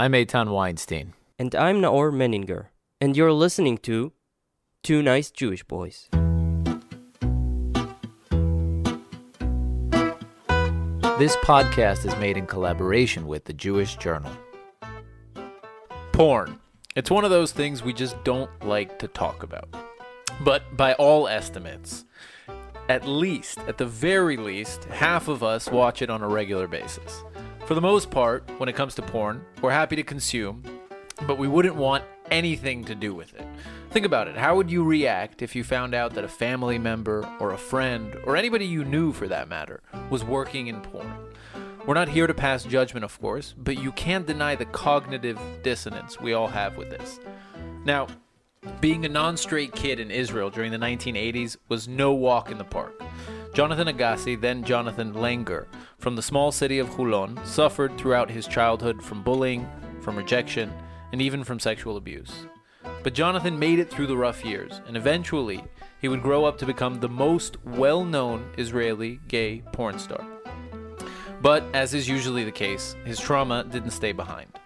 I'm Eitan Weinstein. And I'm Naor Meningher. And you're listening to Two Nice Jewish Boys. This podcast is made in collaboration with the Jewish Journal. Porn. It's one of those things we just don't like to talk about. But by all estimates, at least, at the very least, half of us watch it on a regular basis. For the most part, when it comes to porn, we're happy to consume, but we wouldn't want anything to do with it. Think about it. How would you react if you found out that a family member or a friend, or anybody you knew for that matter, was working in porn? We're not here to pass judgment, of course, but you can't deny the cognitive dissonance we all have with this. Now, being a non straight kid in Israel during the 1980s was no walk in the park. Jonathan Agassi, then Jonathan Langer, from the small city of Holon, suffered throughout his childhood from bullying, from rejection, and even from sexual abuse. But Jonathan made it through the rough years, and eventually he would grow up to become the most well known Israeli gay porn star. But, as is usually the case, his trauma didn't stay behind.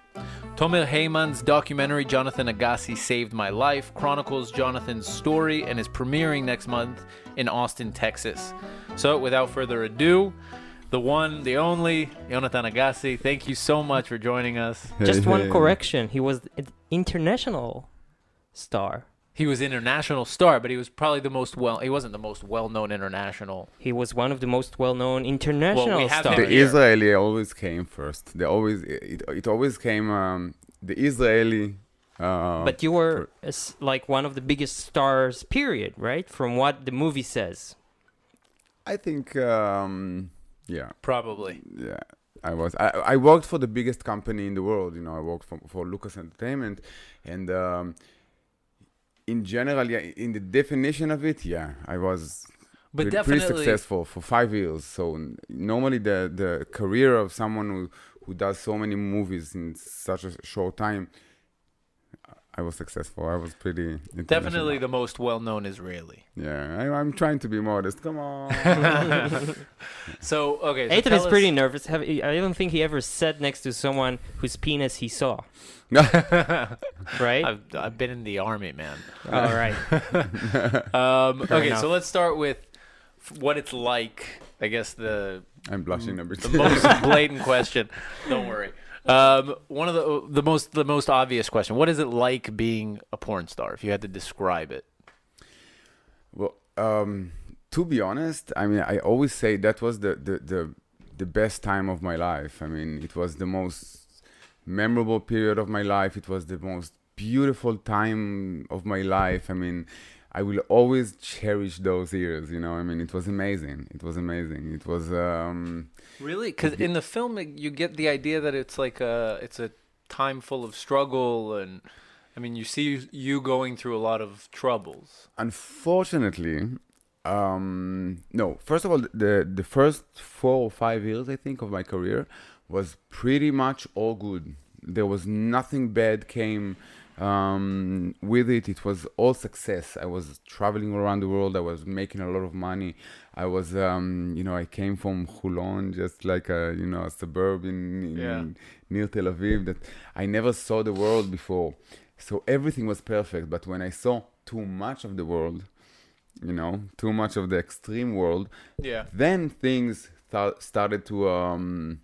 Tomer Heyman's documentary Jonathan Agassi Saved My Life chronicles Jonathan's story and is premiering next month in Austin, Texas. So, without further ado, the one, the only, Jonathan Agassi, thank you so much for joining us. Just one correction. He was an international star. He was international star, but he was probably the most well. He wasn't the most well-known international. He was one of the most well-known international Well, we stars. The here. Israeli always came first. They always it, it always came um, the Israeli. Uh, But you were as- like one of the biggest stars, period, right? From what the movie says. I think um, yeah Probably. yeah I was I, I worked for the biggest company in the world. You know I worked for for Lucas Entertainment, and um, in general yeah in the definition of it yeah I was But pretty, pretty successful for five years. So normally the the career of someone who who does so many movies in such a short time, I was successful. I was pretty definitely the most well-known Israeli. Yeah, I, I'm trying to be modest. Come on. So okay, so Ethan tell is us- pretty nervous. Have, I don't think he ever sat next to someone whose penis he saw, right? I've I've been in the army, man. All right. Um, okay, enough. so let's start with f- what it's like. I guess the I'm blushing number two. the most blatant question. Don't worry. Um, one of the the most the most obvious question. What is it like being a porn star? If you had to describe it. Well, um, to be honest, I mean, I always say that was the, the, the, the best time of my life. I mean, it was the most memorable period of my life. It was the most beautiful time of my life. I mean, I will always cherish those years. You know, I mean, it was amazing. It was amazing. It was. Um, Really? Because in the film, you get the idea that it's like a it's a time full of struggle, and I mean, you see you going through a lot of troubles. unfortunately, um, no. First of all, the the first four or five years, I think, of my career was pretty much all good. There was nothing bad came um, with it. It was all success. I was traveling around the world. I was making a lot of money. I was, um, you know, I came from Holon, just like a, you know, a suburb in, in Yeah. near Tel Aviv. That I never saw the world before. So everything was perfect. But when I saw too much of the world, you know, too much of the extreme world, Yeah. then things th- started to um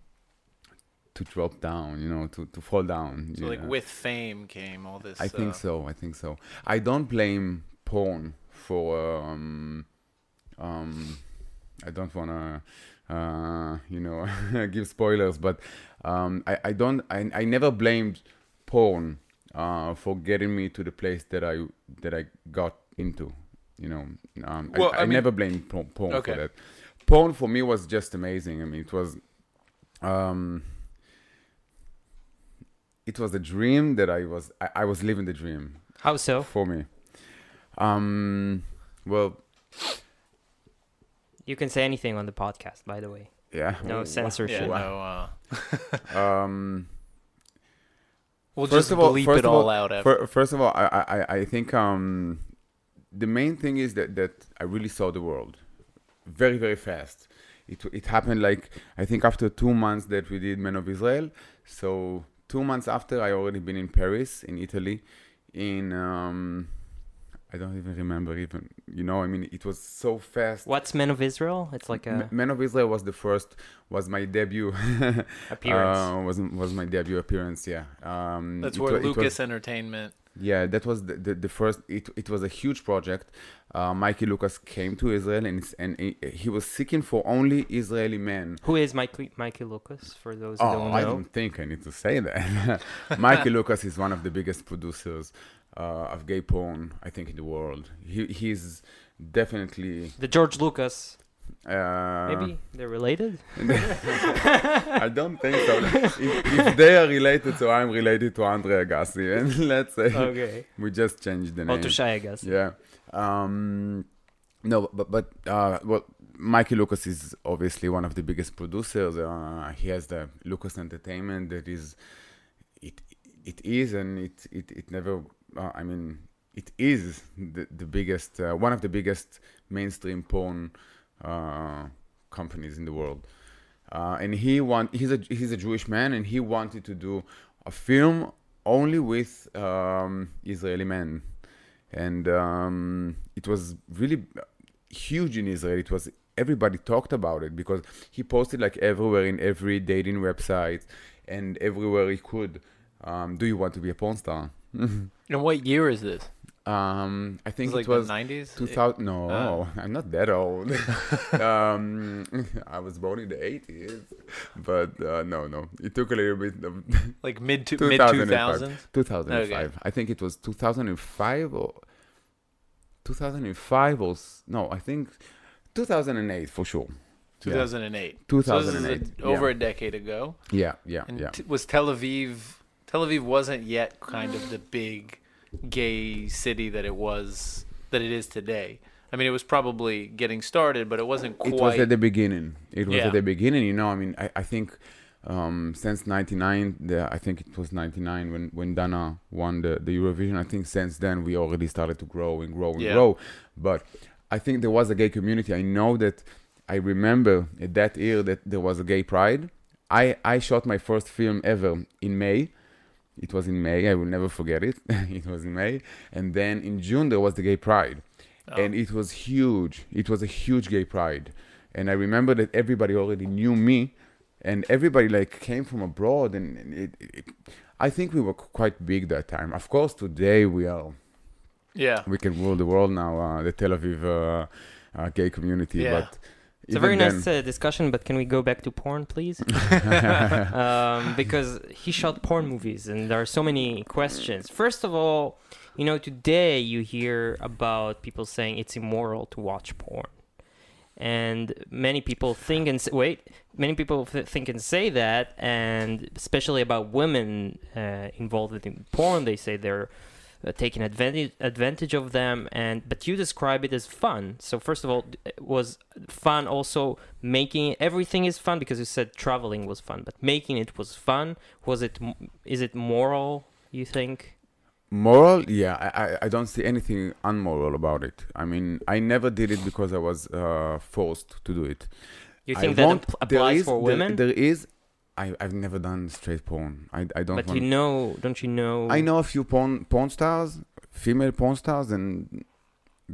to drop down, you know, to, to fall down. So like know. with fame came all this. I think uh, so. I think so. I don't blame porn for um um I don't wanna uh you know give spoilers, but um I, I don't I, I never blamed porn uh for getting me to the place that I that I got into. You know, um, Well, I, I I, mean- never blamed porn, porn Okay. for that. Porn for me was just amazing. I mean, it was um it was a dream that I was I, I was living the dream How so? for me. Um, well, You can say anything on the podcast, by the way. yeah. No Wow. censorship. Yeah. Wow. No. Uh, Um, we'll First just of all- bleep first it of all all- out after. first of all, I, I, I- I think um, the main thing is that, that I really saw the world very, very fast. It, it happened like, I think after two months that we did Men of Israel. So two months after, I already been in Paris, in Italy, in um, I don't even remember even. You know, I mean, it was so fast. What's Men of Israel? It's like a Man of Israel was the first, was my debut appearance. Uh, was was my debut appearance. Yeah. Um, That's it where wa- it was- Lucas Entertainment. Yeah, that was the, the, the first. It, it was a huge project. Uh, Mikey Lucas came to Israel and and he, was seeking for only Israeli men. Who is Mikey Mikey Lucas? For those who Oh, don't I don't think I need to say that. Mikey Lucas is one of the biggest producers uh, of gay porn, I think, in the world. He, he's definitely. the George Lucas. Uh, Maybe they're related. I don't think so. if, if they are related, so I'm related to Andre Agassi, and let's say Okay. we just changed the Or name. to Shai, I guess. Yeah. Um, no, but but uh, well, Mikey Lucas is obviously one of the biggest producers. Uh, he has the Lucas Entertainment that is, it it is, and it it it never. Uh, I mean, it is the the biggest, uh, one of the biggest mainstream porn companies in the world. Uh, and he want he's a he's a Jewish man, and he wanted to do a film only with um, Israeli men and um, it was really huge in Israel. It was everybody talked about it because he posted like everywhere in every dating website and everywhere he could. Um, do you want to be a porn star? And what year is this? Um, I think It's like it was the 90s? 2000. No, Ah. I'm not that old. um, I was born in the 80s, but uh, no, no. It took a little bit of Like mid to mid 2000s? 2005. I think it was 2005 or 2005 or no, I think 2008 for sure. Yeah. 2008. So a- 2008. over yeah. a decade ago. Yeah, yeah, And yeah. t- was Tel Aviv Tel Aviv wasn't yet kind of the big gay city that it was that it is today. I mean, it was probably getting started, but it wasn't quite. It was at the beginning. It was Yeah. at the beginning. You know, I mean, I, I think um, since '99, I think it was '99 when when Dana won the, the Eurovision. I think since then we already started to grow and grow and Yeah. grow. But I think there was a gay community. I know that. I remember at that year that there was a gay pride. I I shot my first film ever in May. It was in May. I will never forget it. it was in May, and then in June there was the gay pride Oh. and it was huge. It was a huge gay pride, and I remember that everybody already knew me, and everybody like came from abroad, and, it, it, I think we were quite big that time. Of course, today we are yeah. we can rule the world now. Uh, the Tel Aviv uh, uh, gay community, Yeah. but It's a very then- nice uh, discussion, but can we go back to porn, please? um, because he shot porn movies, and there are so many questions. First of all, you know, today you hear about people saying it's immoral to watch porn, and many people think and s- wait, many people th- think and say that, and especially about women uh, involved in porn, they say they're uh, taking advantage advantage of them and but you describe it as fun so first of all was fun also making everything is fun because you said traveling was fun but making it was fun was it? Is it moral you think Moral, yeah, I, I, I don't see anything unmoral about it. I mean, I never did it because I was uh, forced to do it. you I think that want- applies for there- women there is. I, I've never done straight porn. I, I don't but want you know don't you know I know a few porn porn stars, female porn stars, and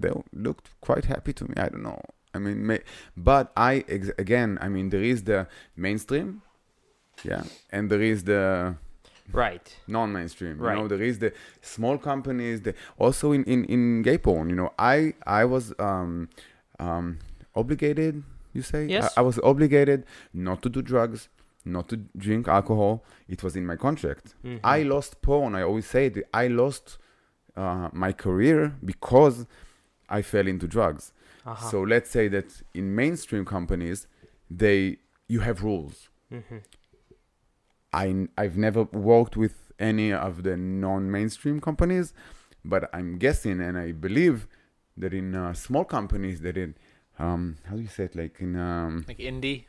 they looked quite happy to me. I don't know. I mean, may, but I ex- again, I mean, there is the mainstream, yeah, and there is the right non-mainstream. You know, Right. there is the small companies. The also in in in gay porn. You know, I I was um um obligated. You say Yes. I, I was obligated not to do drugs. Not to drink alcohol. It was in my contract. Mhm. I lost porn. I always say that I lost uh, my career because I fell into drugs. Uh-huh. So let's say that in mainstream companies, they you have rules. Mhm. I I've never worked with any of the non-mainstream companies, but I'm guessing and I believe that in uh, small companies that in um how do you say it like in um Like indie,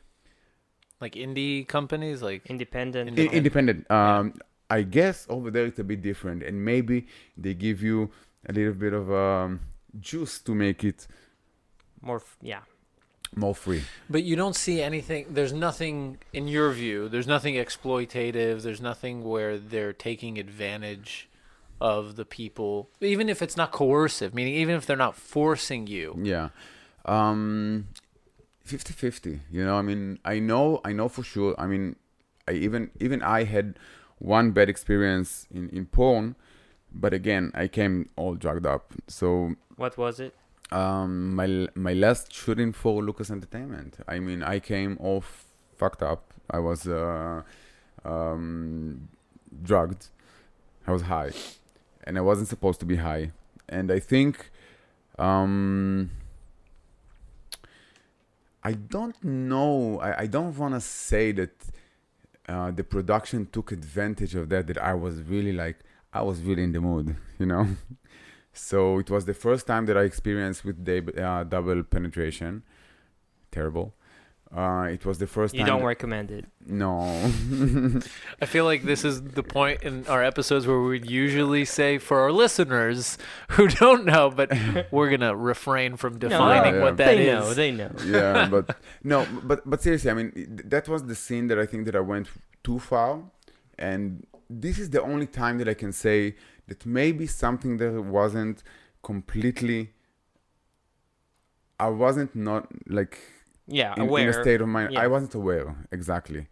like indie companies, like independent Inde- I- independent. Um, I guess over there it's a bit different, and maybe they give you a little bit of um, juice to make it more f- yeah more free. But you don't see anything. There's nothing in your view. There's nothing exploitative. There's nothing where they're taking advantage of the people, even if it's not coercive. Meaning, even if they're not forcing you. Yeah. Um 50-50, you know, I mean, I know I know for sure. I mean, I even even I had one bad experience in in porn, but again, I came all drugged up. So What was it? um my my last shooting for Lucas Entertainment. I mean, I came all fucked up. I was uh, um, drugged. I was high, and I wasn't supposed to be high. And I think, um, I don't know. I, I don't want to say that uh, the production took advantage of that. That I was really like I was really in the mood, you know. So it was the first time that I experienced with dab- uh, double penetration. Terrible. Uh, it was the first You time. don't that- recommend it. No. I feel like this is the point in our episodes where we usually say for our listeners who don't know, but we're gonna refrain from defining yeah. what that they is. know. They know. yeah, but no, but but seriously, I mean, that was the scene that I think that I went too far, and this is the only time that I can say that maybe something that wasn't completely. I wasn't not like Yeah, in, in aware. a state of mind. yeah. I wasn't aware exactly,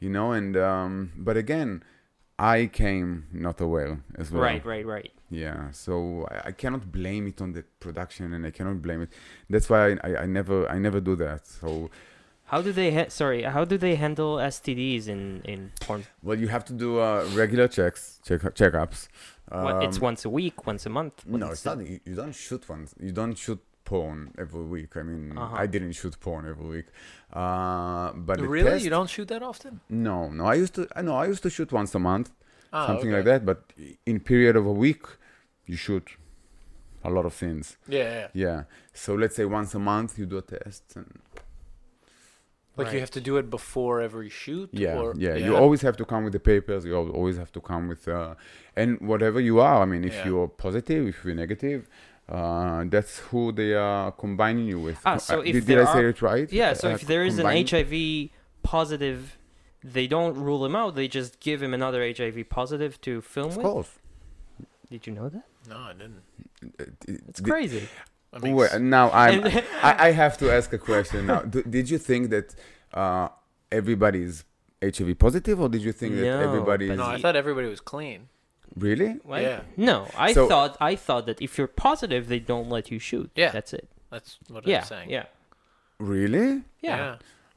you know, and um, but again, I came not aware as well. Right, right, right. Yeah, so I, I cannot blame it on the production, and I cannot blame it. That's why I, I, I never I never do that. So How do they? Ha- sorry, how do they handle STDs in in porn? well, you have to do uh, regular checks, check checkups. what, it's Um, once a week, once a month. No, it's not. You, you don't shoot once. You don't shoot porn every week. I mean, Uh-huh. I didn't shoot porn every week. Uh, but Really, test- you don't shoot that often? No, no. I used to. I know. I used to shoot once a month, Ah, something okay. like that. But in period of a week, you shoot a lot of scenes. Yeah, yeah. Yeah. So let's say once a month you do a test, and Like Right. you have to do it before every shoot. yeah, or, yeah, You always have to come with the papers. You always have to come with, uh, and whatever you are. I mean, if Yeah. you're positive, if you're negative, uh, that's who they are combining you with. Ah, Uh, so if did, did I say are- it right? Yeah, so Uh, if there is an HIV positive, they don't rule him out. They just give him another HIV positive to film of with. course. Did you know that? No, I didn't. Uh, It's di- crazy. I mean, Wait, now I'm. I, I have to ask a question now. D- did you think that uh, is HIV positive, or did you think that everybody is no, I thought everybody was clean. Really? What? Yeah. No, I So- thought I thought that if you're positive, they don't let you shoot. Yeah. That's it. That's what yeah. I'm saying. Yeah. Really? Yeah.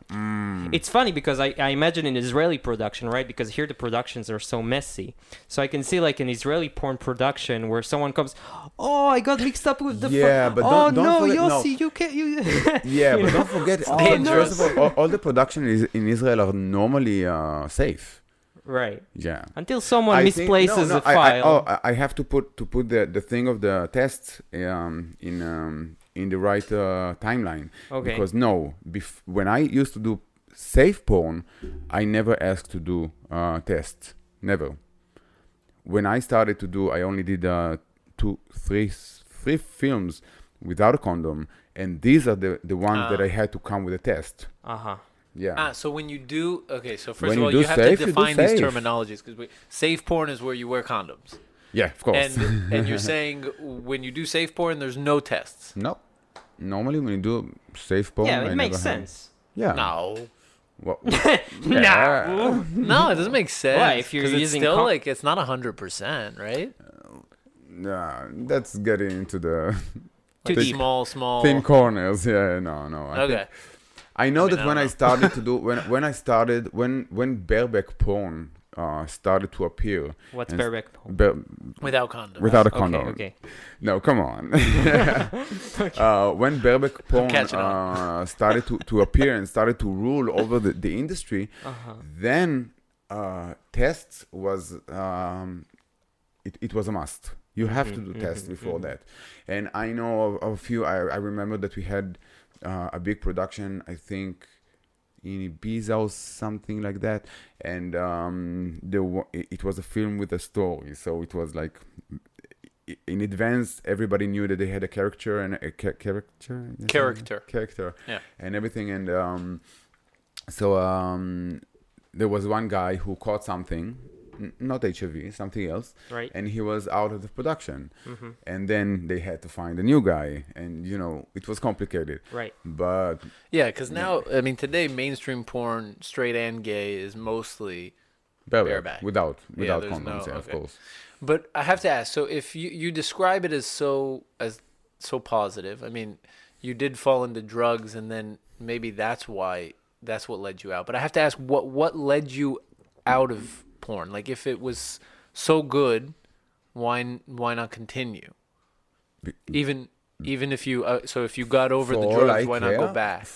Mm. It's funny because I, I imagine an Israeli production, right? Because here the productions are so messy. So I can see like an Israeli porn production where someone comes, oh, I got mixed up with the. fu- Yeah, but oh don't- don't no, forget- no. Yossi, you can't. You. Yeah, You but know? don't forget, all, dangerous. first of all, all, all the production is in Israel are normally uh, safe. Right. Yeah. Until someone I think- misplaces no, no, a I- I- file. oh, I, I have to put to put the, the thing of the test um, in um, in the right uh, timeline. okay. Because no, bef- when I used to do safe porn, I never asked to do uh, tests. Never. When I started to do, I only did uh, two, three, three films without a condom, and these are the the ones that Ah. I had to come with a test. uh huh. Yeah. Ah, so when you do okay, so first When of you all, do you have safe, to define these safe. terminologies because safe porn is where you wear condoms, yeah, of course. and and you're saying when you do safe porn, there's no tests. no. Normally, when you do safe porn, yeah, I it makes never have- sense. Yeah. No, Well, No. no, it doesn't make sense. Why, if you're 'cause it's using still con- like it's not hundred percent, right? nah, that's getting into the Too Like deep. small, small. thin corners. Yeah, no, no. I think- Okay. I know I mean, that I when don't I started to do when when I started when when bareback porn uh, started to appear What's And- bareback porn? bare, Without condom. without a condom. okay. No, come on. uh, when bareback porn uh, started to, to appear and started to rule over the, the industry, Uh-huh. then uh, tests was um, it, it was a must. You have to do Mhm, tests before mhm. that. And I know of, of a few. I, I remember that we had uh, a big production. I think in Ibiza or something like that. And um, there wa- it was a film with a story, so it was like in advance, everybody knew that they had a character and a ca- character. Character. Character. Yeah. And everything, and um, so um, there was one guy who caught something, not HIV, something else, Right. and he was out of the production. hmm And then they had to find a new guy, and you know it was complicated. Right. But Yeah, because now I mean today mainstream porn, straight and gay, is mostly. bareback, Bareback. without without there's condoms, no- yeah, of okay. course. But I have to ask. So if you you describe it as so as so positive, I mean, you did fall into drugs, and then maybe that's why that's what led you out. But I have to ask, what what led you out of porn? Like, if it was so good, why why not continue? Even even if you uh, so if you got over the For all drugs, why not go back?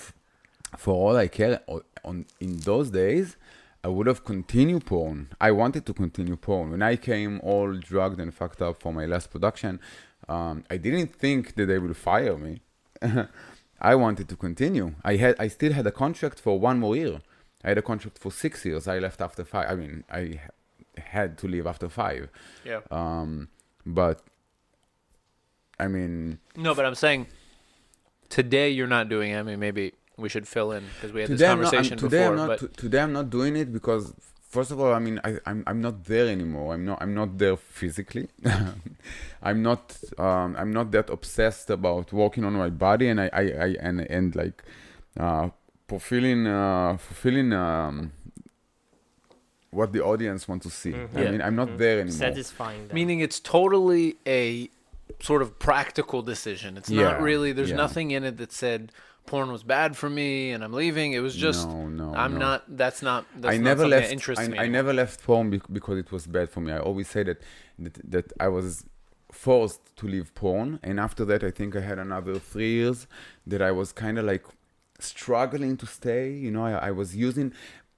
For all I care, on in those days, I would have continued porn. I wanted to continue porn. When I came all drugged and fucked up for my last production, um, I didn't think that they would fire me. I wanted to continue. I had, I still had a contract for one more year. I had a contract for six years. I left after five. I mean, I had to leave after five. Yeah. Um, but I mean, No, but I'm saying today you're not doing it. I mean, maybe we should fill in because we had this today I'm not, I'm, conversation today before. I'm not but to- today I'm not doing it because first of all I mean I, I'm I'm not there anymore I'm not I'm not there physically I'm not um, I'm not that obsessed about working on my body and I, I, I and and like uh, fulfilling uh, fulfilling um, what the audience want to see Mhm. I Yeah. mean I'm not Mhm. there anymore Satisfying. Them. meaning it's totally a sort of practical decision. It's not really. There's yeah. nothing in it that said porn was bad for me and I'm leaving. It was just no, no, I'm no. not. That's not. That's I not never left. That interests I, me. I never left porn bec- because it was bad for me. I always say that that, that I was forced to leave porn, and after that, I think I had another three years that I was kind of like struggling to stay. You know, I, I was using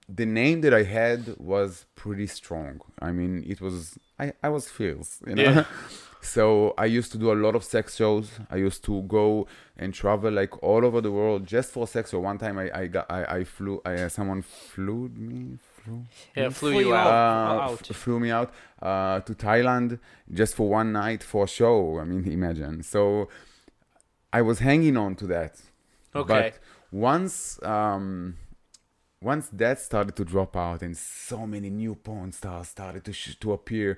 the name that I had was pretty strong. I mean, it was I, I was fierce. You know. Yeah. So I used to do a lot of sex shows. I used to go and travel like all over the world just for sex. So one time I I got I, I flew I uh, someone flew me flew Yeah, flew, Flew you you out. out. uh, out. f- flew me out uh, to Thailand just for one night for a show. I mean, imagine. So I was hanging on to that. Okay. But once um, once that started to drop out and so many new porn stars started to sh- to appear,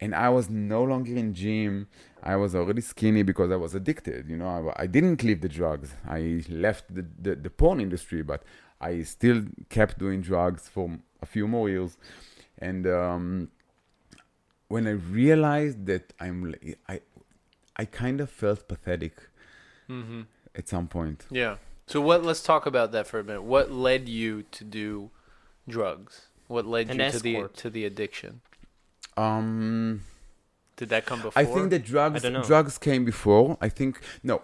and I was no longer in gym. I was already skinny because I was addicted. You know, I, I didn't leave the drugs. I left the, the, the porn industry, but I still kept doing drugs for a few more years. And um, when I realized that I'm, I, I kind of felt pathetic hmm at some point. Yeah. So what? Let's talk about that for a minute. What led you to do drugs? What led An you to the escort. to the addiction? Um, Did that come before? I think that drugs don't know. drugs came before. I think no,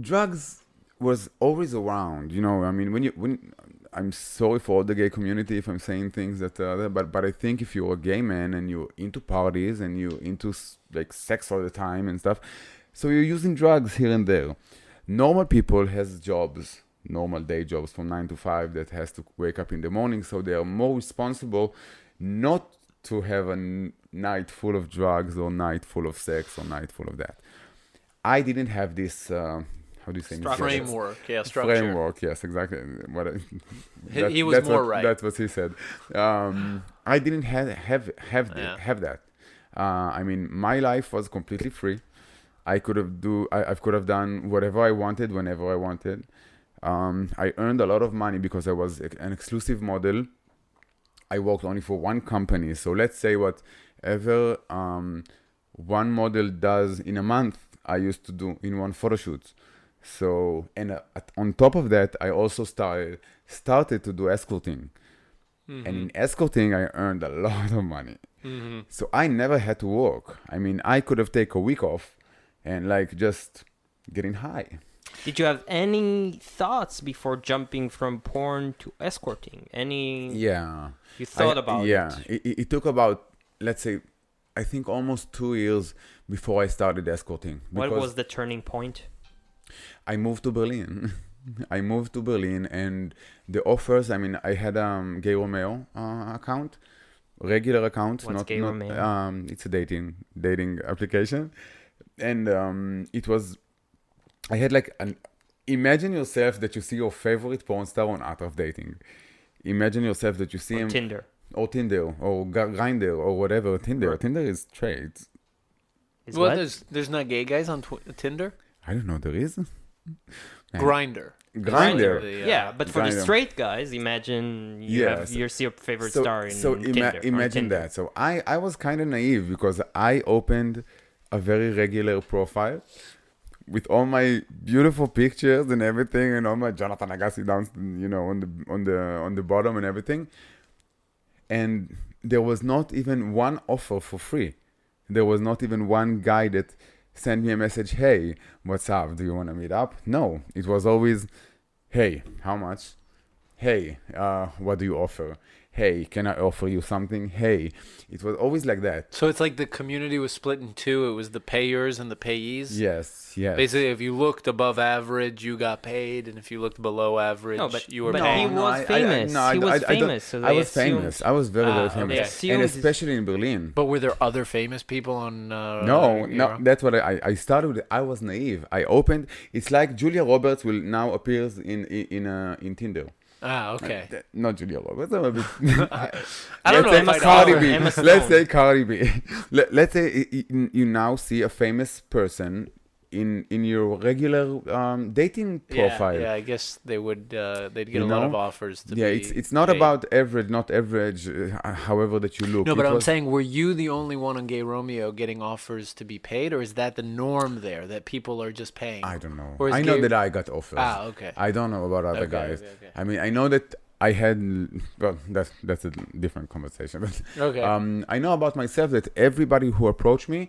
drugs was always around. You know, I mean, when you when I'm sorry for all the gay community if I'm saying things that, uh, but but I think if you're a gay man and you're into parties and you're into like sex all the time and stuff, so you're using drugs here and there. Normal people has jobs, normal day jobs from nine to five that has to wake up in the morning, so they are more responsible, not to have a night full of drugs or night full of sex or night full of that. I didn't have this. Uh, how do you say? Structure. Framework. Yeah, structure. Framework, yes, exactly. What I, He- he was that's more what, right. That's what he said. Um, I didn't have have have, the- have that. Uh, I mean, my life was completely free. I could have do I, I could have done whatever I wanted whenever I wanted. Um, I earned a lot of money because I was an exclusive model. I worked only for one company. So let's say whatever um, one model does in a month, I used to do in one photo shoot. So and uh, at, on top of that, I also started started to do escorting. Mm-hmm. And in escorting, I earned a lot of money. hmm So I never had to work. I mean, I could have taken a week off and like just getting high. Did you have any thoughts before jumping from porn to escorting? Any Yeah. you thought I- about yeah. it? It, it took about, let's say, I think almost two years before I started escorting. What was the turning point? I moved to Berlin. I moved to Berlin and the offers, I mean, I had a um, Gay Romeo uh, account regular account. What's not, Gay not Romeo? um, it's a dating dating application, and um, it was. I had like an. Imagine yourself that you see your favorite porn star on Art of Dating. Imagine yourself that you see Or him Tinder. or Tinder or Grindr or whatever. Tinder. Right. Tinder is straight. Is well, what? there's there's not gay guys on tw- Tinder. I don't know. There is Man. Grindr. Grindr. The, uh, yeah, but for the straight guys, imagine you Yes. have your your favorite so, star in, so in ima- Tinder. on imagine Tinder. that. So I, I was kind of naive because I opened a very regular profile with all my beautiful pictures and everything, and all my Jonathan Agassi down, you know, on the on the on the bottom and everything. And there was not even one offer for free. There was not even one guy that sent me a message, "Hey, what's up? Do you want to meet up?" No, it was always, "Hey, how much?" hey, uh, what do you offer? Hey, can I offer you something? Hey, it was always like that. So it's like the community was split in two. It was the payers and the payees. Yes, yes. Basically, if you looked above average, you got paid, and if you looked below average, No, but- you were but paid. he was I- I- famous. no, I- He was I- I famous, so I was assumed- famous. I was very, Ah, very okay. famous, They and especially in Berlin. But were there other famous people on? Uh, no, you no, know? that's what I, I- I started with. I was naive. I opened. It's like Julia Roberts will now appears in in in, uh, in Tinder. Ah, okay. Uh, not Julia Roberts. I'm a bit, I don't know let's say Cardi B. Let's say Cardi B. Let, let's say you now see a famous person in in your regular um, dating profile. Yeah, yeah, I guess they would. Uh, they'd get You a lot of offers to Yeah, be it's it's not paid. about average, not average. Uh, however that you look. No, but It I'm was- saying, were you the only one on Gay Romeo getting offers to be paid, or is that the norm there that people are just paying? I don't know. Or is I know gay- that I got offers. ah, okay. I don't know about other Okay, guys. okay, okay. I mean, I know that I had. Well, that's that's a different conversation. But Okay. um, I know about myself that everybody who approached me,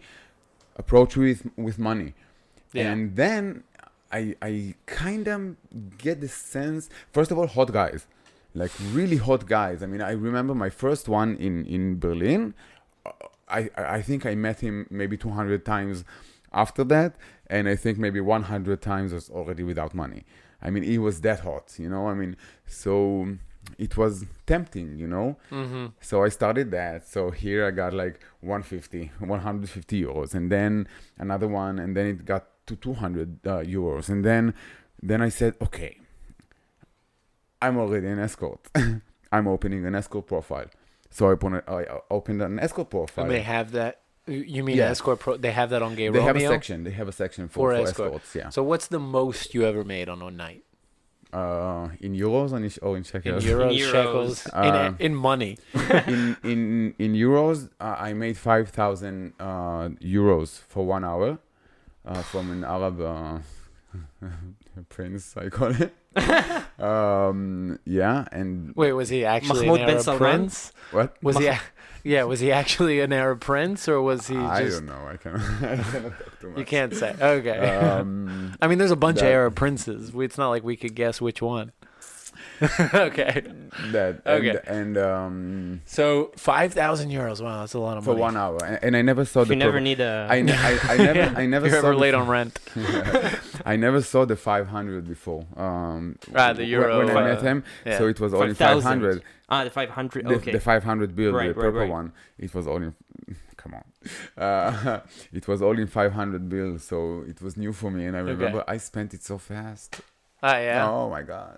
approached with with money, yeah. and then I I kind of get the sense. First of all, hot guys, like really hot guys. I mean, I remember my first one in in Berlin. Uh, I I I think I met him maybe 200 times after that, and I think maybe 100 times was already without money. I mean, he was that hot, you know. I mean, so it was tempting, you know. mm-hmm. So I started that. So here I got like 150, 150 euros, and then another one, and then it got to 200 uh, euros, and then then I said, okay, I'm already an escort. I'm opening an escort profile. So I, open a, I opened an escort profile. And they have that. You mean Yeah. escort pro? They have that on Gay They have a section. They have a section For for, for, escort. escorts. Yeah. So what's the most you ever made on a night? Uh, in euros and in, sh- or in In shekels. euros, euros. shekels, Uh, in, in money. in in in euros, uh, I made five thousand uh, euros for one hour uh, from an Arab uh, prince, I call it. um, yeah, and Wait, was he actually Mahmoud an bin Arab Salman? prince? what? Was he? a- Yeah, was he actually an Arab prince, or was he Just... I just? don't know. I cannot. I cannot talk too much. You can't say. Okay. Um, I mean, there's a bunch of Arab princes. It's not like we could guess which one. okay. that Okay. and, and um, So five thousand euros. Wow, that's a lot of for money. For one hour, and, and I never saw If the. you never prob- need a. I, ne- I, I never I never you're saw ever late pro- on rent. I never saw the 500 before. Um, Ah, the euro, when I met uh, him, yeah. so it was only 500. ah, the 500. Okay. the 500 bill, Right, the right, purple right. one, it was only. Come on, uh, it was only 500 bills, so it was new for me, and I remember I spent it so fast. Ah, yeah. Oh my god!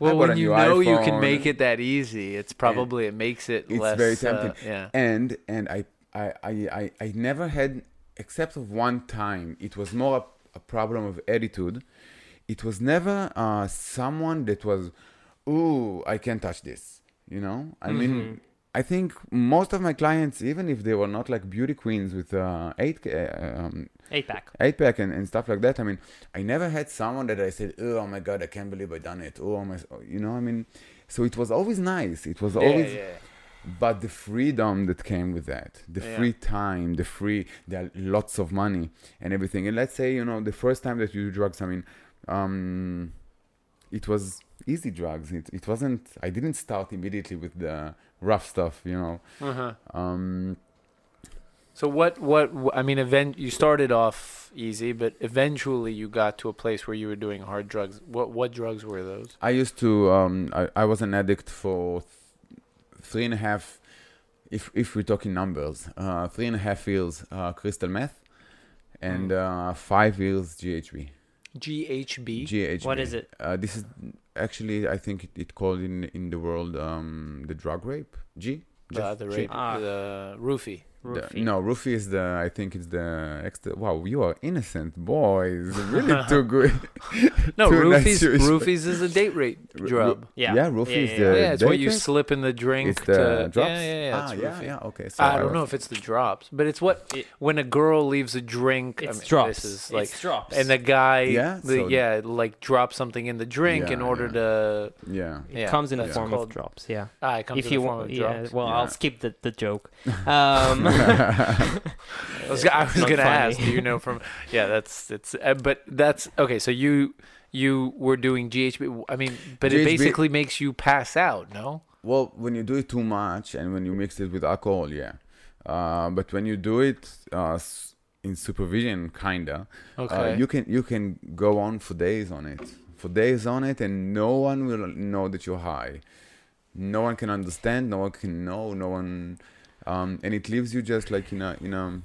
Well, when you know you can make it that easy, it's probably it makes it It's less. very uh, tempting. yeah. And and I I, I I I never had, except of one time, it was more a, a problem of attitude. It was never uh, someone that was, ooh, I can't touch this. You know, I Mm-hmm. mean, I think most of my clients, even if they were not like beauty queens with uh, eight uh, um, Eight pack. eight pack and, and stuff like that. I mean, I never had someone that I said, oh my god, I can't believe I done it. Oh my, you know, I mean, so it was always nice. It was Yeah, always yeah. but the freedom that came with that the Yeah. free time the free there are lots of money and everything and let's say you know the first time that you do drugs i mean um it was easy drugs it, it wasn't i didn't start immediately with the rough stuff you know Uh-huh. um So what? What? I mean, event. You started off easy, but eventually you got to a place where you were doing hard drugs. What? What drugs were those? i used to um i, I was an addict for th- three and a half if if we're talking numbers, uh, three and a half years uh, crystal meth, and Mm. uh, five years GHB. GHB. GHB. What is it? Uh, this is actually I think it, it called in in the world um, the drug rape. G. the, Just the G? rape, Ah. the roofie. The- no, roofie is the. I think it's the. Extra, wow, you are innocent boys. Really too good. No, Too nice roofies. Roofies is a date rape Ru- drug. Yeah. Yeah, roofie is yeah, the. yeah. yeah, it's what you date slip in the drink. It's the to, drops. Yeah, yeah, yeah. ah, yeah, yeah. Okay. So I don't know if it's the drops, but it's what It- when a girl leaves a drink. I It's mean, drops. This is like, it's drops. and the guy, Yeah, the, so- yeah, like drop something in the drink in order yeah. to. Yeah. it yeah, comes in the form of drops. Yeah. Ah, it comes if in you the form want, of yeah. drops. Well, I'll skip the the joke. Um, I was, I was gonna funny. ask. Do you know from? Yeah, that's it's. Uh, but that's okay. So you you were doing GHB. I mean, but it basically makes you pass out. No. Well, when you do it too much and when you mix it with alcohol, yeah. Uh, but when you do it uh, in supervision, kinda, Okay. uh, you can you can go on for days on it, for days on it, and no one will know that you're high. No one can understand. No one can know. No one, um, and it leaves you just like in a in a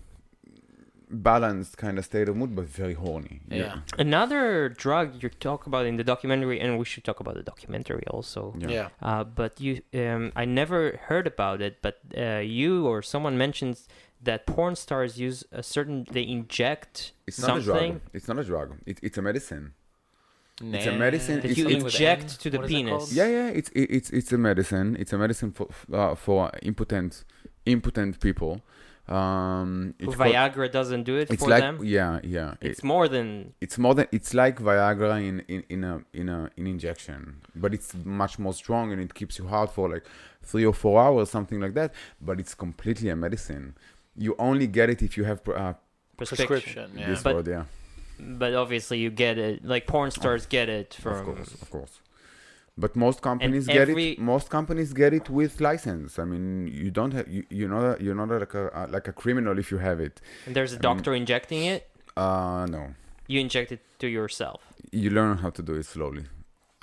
balanced kind of state of mood, but very horny. yeah. another drug you talk about in the documentary, and we should talk about the documentary also. Yeah. Yeah. Uh, but you, um, I never heard about it. But uh, you or someone mentions that porn stars use a certain. They inject It's not a drug. It's not a drug. It, it's a medicine. It's a medicine. that It's- you it's- inject to the What is it penis. Yeah, yeah, it's it, it's it's a medicine. It's a medicine for uh, for impotent impotent people. Um, it's, called- Viagra doesn't do it it's for like them. yeah, yeah. It- It's more than it's more than it's like Viagra in in, in a in a in injection, but it's much more strong and it keeps you hard for like three or four hours, something like that. But it's completely a medicine. You only get it if you have pr- uh, prescription. prescription. Yeah. this But- word, yeah. But obviously, you get it. Like porn stars get it from. Of course, of course. But most companies get every- it. Most companies get it with license. I mean, you don't have you, you're not a, you're not like a uh, like a criminal if you have it. And there's a I mean- doctor injecting it. Uh no. You inject it to yourself. You learn how to do it slowly.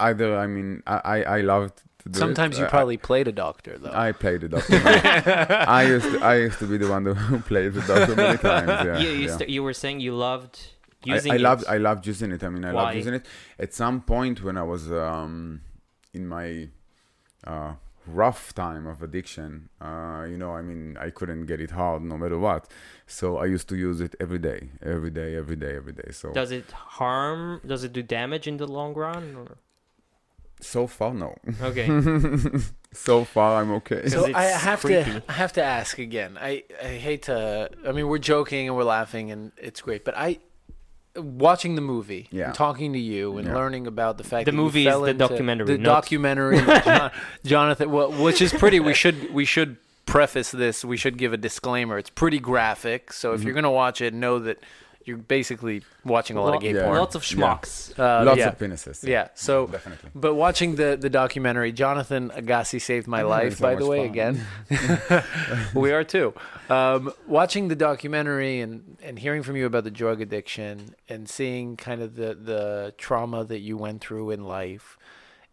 Either I mean I I, I love to do it. Sometimes you Uh, probably played a doctor though. I, I played a doctor. I used to, I used to be the one who played the doctor many times. Yeah, you you, yeah. st- you were saying you loved I, using I it. loved I loved using it. I mean, I Why? loved using it. At some point when I was um, in my uh, rough time of addiction, uh, you know, I mean, I couldn't get it hard no matter what. So I used to use it every day, every day, every day, every day. So Does it harm? Does it do damage in the long run? Or? so far, no. Okay. so far, I'm okay. So I have creepy. to I have to ask again. I I hate to. I mean, we're joking and we're laughing and it's great, but I. Watching the movie, Yeah. and talking to you, and Yeah. learning about the fact The that you movie is the into- documentary, the not- documentary, Jon- Jonathan, well, which is pretty. We should we should preface this. We should give a disclaimer. It's pretty graphic, so if you're mm-hmm. gonna watch it, know that you're basically watching a lot of gay Yeah. porn. Lots of schmucks. Uh, Lots yeah. of penises. Yeah. So, definitely. but watching the the documentary, Jonathan Agassi saved my I'm life. so by the way, fun. again, we are too. Um, watching the documentary and and hearing from you about the drug addiction and seeing kind of the the trauma that you went through in life,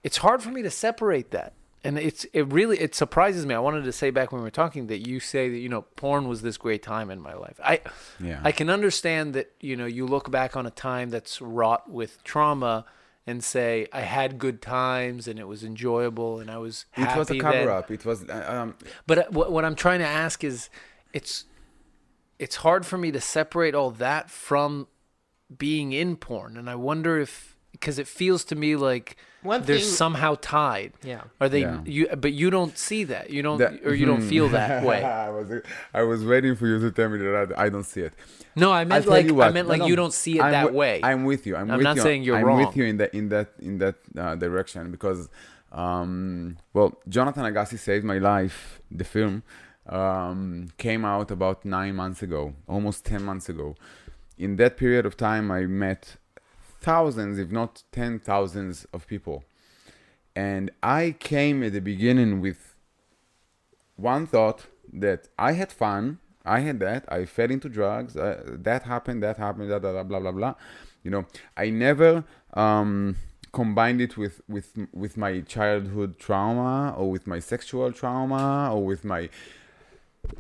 it's hard for me to separate that. And it's it really it surprises me. I wanted to say back when we were talking that you say that you know porn was this great time in my life. I Yeah. I can understand that you know you look back on a time that's wrought with trauma and say I had good times and it was enjoyable and I was it was a cover then." up. It was uh, um, But uh, what what I'm trying to ask is, it's it's hard for me to separate all that from being in porn, and I wonder if because it feels to me like One they're thing- somehow tied. Yeah. Are they? Yeah. You but you don't see that. You don't that- or you don't feel that way. I was I was waiting for you to tell me that I, I don't see it. No, I I'll meant tell like you I what. meant No, like no. you don't see it I'm that wi- way. I'm with you. I'm, I'm with not you. saying you're I'm wrong. with you in that in that in that uh, direction because, um, well, Jonathan Agassi saved my life. The film um, came out about nine months ago, almost ten months ago. In that period of time, I met thousands, if not ten thousands, of people, and I came at the beginning with one thought that I had fun. I had that. I fell into drugs. Uh, that happened. That happened. Da, da, blah blah blah. You know, I never um, combined it with with with my childhood trauma or with my sexual trauma or with my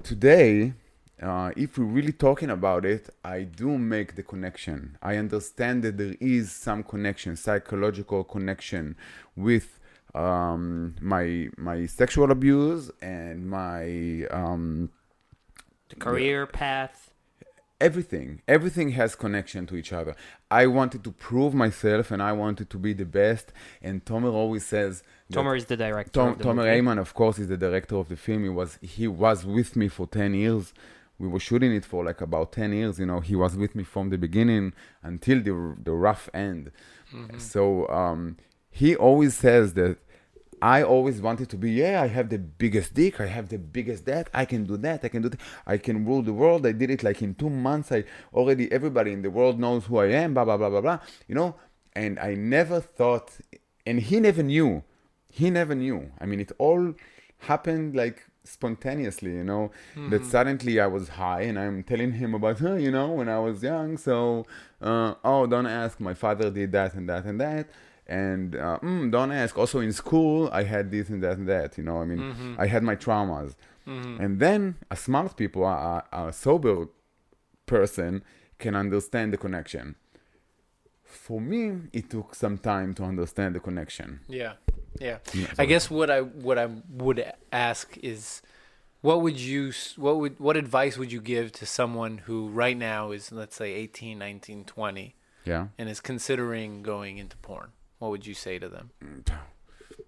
today, uh, if we're really talking about it, I do make the connection. I understand that there is some connection, psychological connection with um, my my sexual abuse and my um, The career path. everything everything has connection to each other i wanted to prove myself and i wanted to be the best and tomer always says Tomer is the director. Tom, the Tomer movie. Heyman, of course, is the director of the film. He was he was with me for ten years. We were shooting it for like about ten years. You know, he was with me from the beginning until the the rough end. So um, he always says that I always wanted to be. Yeah, I have the biggest dick. I have the biggest that. I can do that. I can do that. I can rule the world. I did it like in two months. I already everybody in the world knows who I am. Blah blah blah blah blah. You know, and I never thought, and he never knew he never knew. I mean, it all happened like spontaneously, you know, that suddenly I was high and I'm telling him about, huh, you know, when I was young. So, uh, oh, don't ask. My father did that and that and that. And uh, mm, don't ask. Also in school, I had this and that and that. You know, I mean, I had my traumas. And then a smart people, a, a sober person, can understand the connection. For me, it took some time to understand the connection. Yeah, yeah. Yeah, I guess what I what I would ask is, what would you what would what advice would you give to someone who right now is let's say 18, 19, 20 Yeah. and is considering going into porn? What would you say to them? Mm,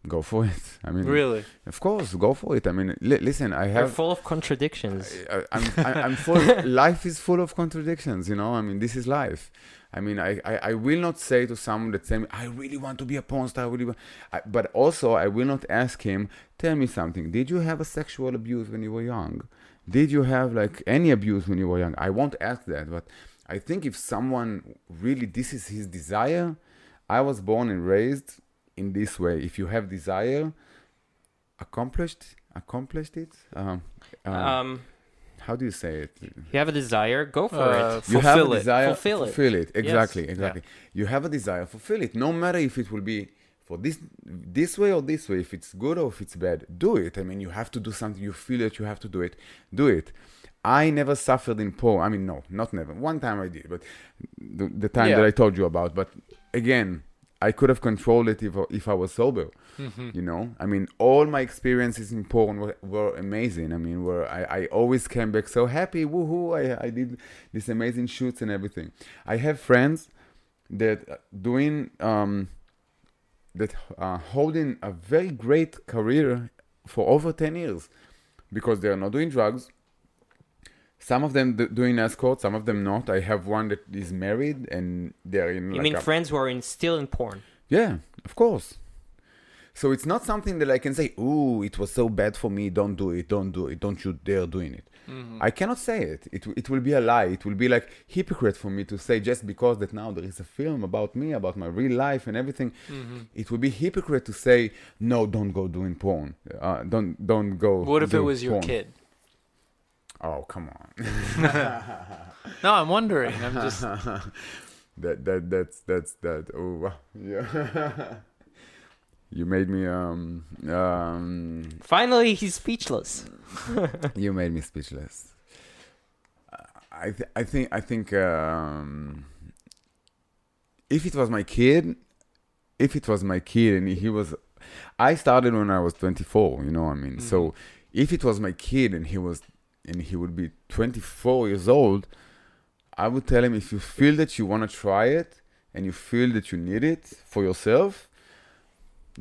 go for it. I mean, Really? of course, go for it. I mean, li- listen, I have. They're full of contradictions. I, I'm, I'm full. life is full of contradictions. You know, I mean, this is life. I mean, I, I, I will not say to someone that say, I really want to be a porn star. I really. I, but also, I will not ask him, tell me something. Did you have a sexual abuse when you were young? Did you have like any abuse when you were young? I won't ask that. But I think if someone really, this is his desire, I was born and raised in this way. If you have desire, accomplished, accomplished it. Um, uh, Um, how do you say it? you have a desire, go for Uh, it. you have Fulfill a it. desire Fulfill it. fulfill it exactly Yes. exactly you have a desire fulfill it no matter if it will be for this this way or this way if it's good or if it's bad do it i mean you have to do something you feel that you have to do it do it i never suffered in porn i mean no not never one time i did but the, the time Yeah. that i told you about but again i could have controlled it if, I- if i was sober Mm-hmm. you know? I mean all my experiences in porn were, were amazing. I mean where I, I always came back so happy woohoo I, I did these amazing shoots and everything. I have friends that uh, doing um that uh, holding a very great career for over 10 years because they are not doing drugs some of them d- doing escort some of them not i have one that is married and they're in You like mean a- friends who are in still in porn? yeah, of course. So it's not something that I can say, "Ooh, it was so bad for me. Don't do it. Don't do it. Don't you dare doing it." Mm-hmm. I cannot say it. It it will be a lie. It will be like hypocrite for me to say just because that now there is a film about me, about my real life and everything. Mm-hmm. It would be hypocrite to say, "No, don't go doing porn. Uh, don't don't go." What if it do was your kid? Oh, come on. No, I'm wondering. I'm just that that that's that's that. Oh, wow. yeah. you made me um um Finally, he's speechless. you made me speechless. I th- I think I think um, if it was my kid, if it was my kid and he was, I started when I was 24. You know, what I mean, so if it was my kid and he was, and he would be 24 years old, I would tell him if you feel that you want to try it and you feel that you need it for yourself,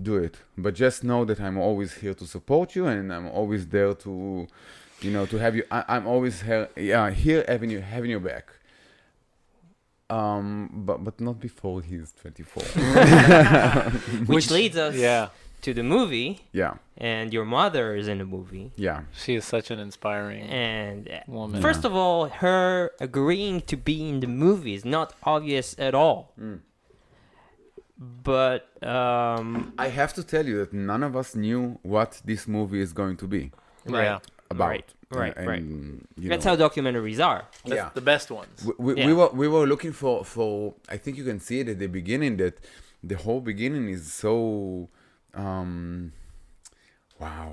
do it. But just know that I'm always here to support you and I'm always there to, you know, to have you. I, I'm always here, yeah, here having you, having your back. Um, but but not before he's 24. Which, leads us yeah. To the movie, yeah, and your mother is in the movie. yeah. She is such an inspiring And uh, woman. first of all, her agreeing to be in the movie is not obvious at all. Mm. But um, I have to tell you that none of us knew what this movie is going to be right, Yeah. about. Right, right, and, right. You that's know, how documentaries are. That's yeah. the best ones. we, we, Yeah. we were we were looking for for I think you can see it at the beginning that the whole beginning is so um wow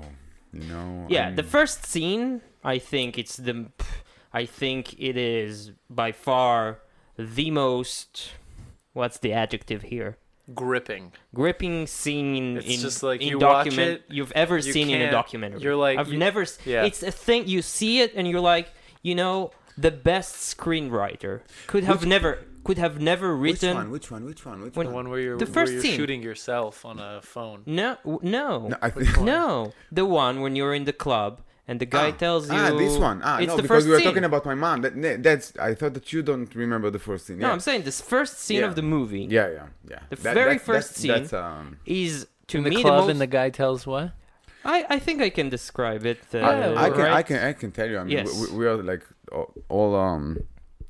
You know. Yeah, I the first scene, I think it's the, I think it is by far the most. What's the adjective here? Gripping. Gripping scene It's in just like in you watch document it, you've ever you seen in a documentary. you're like- I've you- never. yeah. It's a thing you see it and you're like, you know, the best screenwriter could have never could have never written. Which written. one? Which one? Which one? Which When- The one? one where you're, The first where you're shooting yourself on a phone. No, w- no, No, I think. no. The one when you're in the club and the guy Ah, tells you. Ah, this one. Ah, it's no, the because first we were scene. talking about my mom. That, that's. I thought that you don't remember the first scene. No. I'm saying this first scene Yeah. of the movie Yeah, yeah, yeah. The very first that's, scene- That's, um, is to In the me club, the most. and the guy tells what? I, I think I can describe it. Uh, I, I can, I can, I can tell you. I mean, Yes. we, we are like all, all um,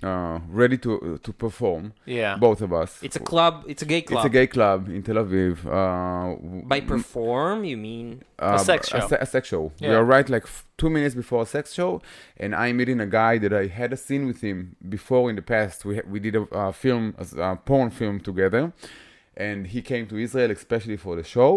uh, ready to to perform. Yeah. Both of us. It's a club. It's a gay club. It's a gay club in Tel Aviv. Uh, By perform, you mean? uh, sex A, show. se- a sex show. We are right like f- two minutes before a sex show, and I'm meeting a guy that I had a scene with him before in the past. We ha- we did a uh, film, a, a porn film together, and he came to Israel especially for the show.